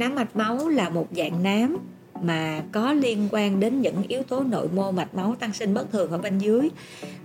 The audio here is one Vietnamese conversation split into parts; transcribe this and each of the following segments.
nám mạch máu là một dạng nám mà có liên quan đến những yếu tố nội mô mạch máu tăng sinh bất thường ở bên dưới.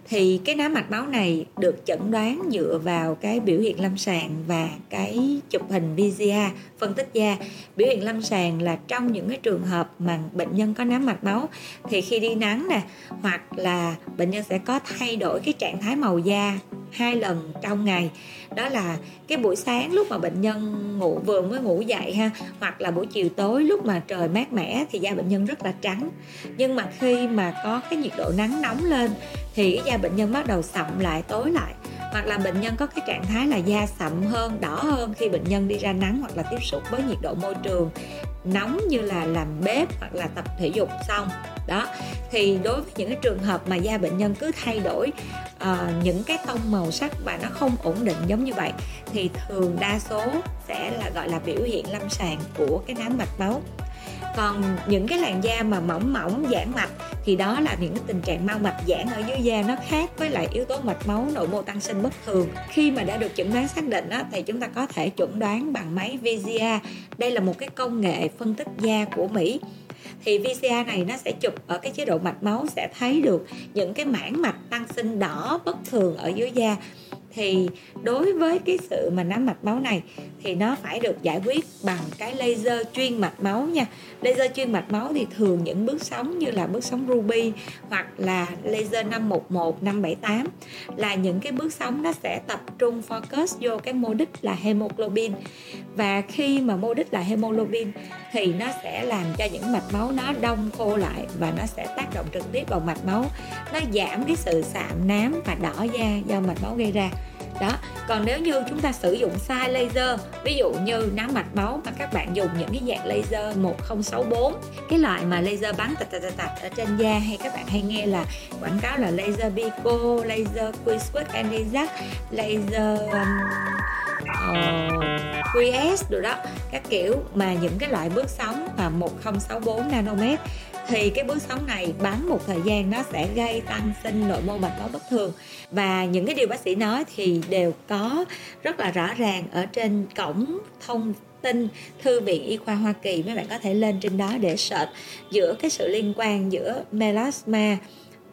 Thì cái nám mạch máu này được chẩn đoán dựa vào cái biểu hiện lâm sàng và cái chụp hình VCA phân tích da. Biểu hiện lâm sàng là trong những cái trường hợp mà bệnh nhân có nám mạch máu, thì khi đi nắng nè, hoặc là bệnh nhân sẽ có thay đổi cái trạng thái màu da hai lần trong ngày. Đó là cái buổi sáng lúc mà bệnh nhân ngủ, vừa mới ngủ dậy ha, hoặc là buổi chiều tối lúc mà trời mát mẻ thì da bệnh nhân rất là trắng. Nhưng mà khi mà có cái nhiệt độ nắng nóng lên thì cái da bệnh nhân bắt đầu sậm lại, tối lại. Hoặc là bệnh nhân có cái trạng thái là da sậm hơn, đỏ hơn khi bệnh nhân đi ra nắng hoặc là tiếp xúc với nhiệt độ môi trường nóng như là làm bếp hoặc là tập thể dục xong. Đó, thì đối với những cái trường hợp mà da bệnh nhân cứ thay đổi uh, những cái tông màu sắc và nó không ổn định giống như vậy thì thường đa số sẽ là gọi là biểu hiện lâm sàng của cái nám mạch máu. Còn những cái làn da mà mỏng mỏng giãn mạch thì đó là những cái tình trạng mau mạch giãn ở dưới da nó khác với lại yếu tố mạch máu nội mô tăng sinh bất thường. Khi mà đã được chẩn đoán xác định đó, thì chúng ta có thể chẩn đoán bằng máy VGA đây là một cái công nghệ phân tích da của Mỹ thì VCA này nó sẽ chụp ở cái chế độ mạch máu sẽ thấy được những cái mảng mạch tăng sinh đỏ bất thường ở dưới da thì đối với cái sự mà nám mạch máu này, thì nó phải được giải quyết bằng cái laser chuyên mạch máu nha. Laser chuyên mạch máu thì thường những bước sóng như là bước sóng ruby hoặc là laser 511 578 là những cái bước sóng nó sẽ tập trung focus vô cái mô đích là hemoglobin. Và khi mà mô đích là hemoglobin thì nó sẽ làm cho những mạch máu nó đông khô lại và nó sẽ tác động trực tiếp vào mạch máu. Nó giảm cái sự sạm nám và đỏ da do mạch máu gây ra đó còn nếu như chúng ta sử dụng sai laser ví dụ như nám mạch máu mà các bạn dùng những cái dạng laser 1064 cái loại mà laser bắn tạch tạch tạch tạch ở trên da hay các bạn hay nghe là quảng cáo là laser Bico laser Quisquick Anizac laser um, Ờ, uh, QS rồi đó. Các kiểu mà những cái loại bước sóng mà 1064 nanomet thì cái bước sóng này bắn một thời gian nó sẽ gây tăng sinh nội mô mạch máu bất thường. Và những cái điều bác sĩ nói thì đều có rất là rõ ràng ở trên cổng thông tin thư viện y khoa Hoa Kỳ. Mấy bạn có thể lên trên đó để search giữa cái sự liên quan giữa melasma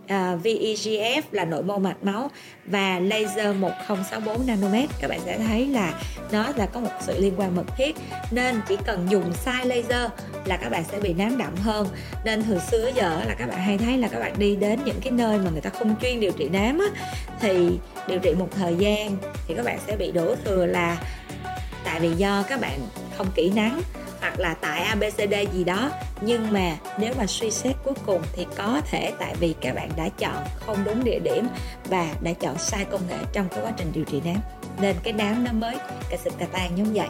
À, uh, VEGF là nội mô mạch máu và laser 1064 nanomet. Các bạn sẽ thấy là nó là có một sự liên quan mật thiết nên chỉ cần dùng sai laser là các bạn sẽ bị nám đậm hơn. Nên từ xưa giờ là các bạn hay thấy là các bạn đi đến những cái nơi mà người ta không chuyên điều trị nám á, thì điều trị một thời gian thì các bạn sẽ bị đổ thừa là tại vì do các bạn không kỹ nắng hoặc là tại ABCD gì đó nhưng mà nếu mà suy xét cuối cùng thì có thể tại vì các bạn đã chọn không đúng địa điểm và đã chọn sai công nghệ trong cái quá trình điều trị nám. Nên cái nám nó mới cả sự cà tan giống vậy.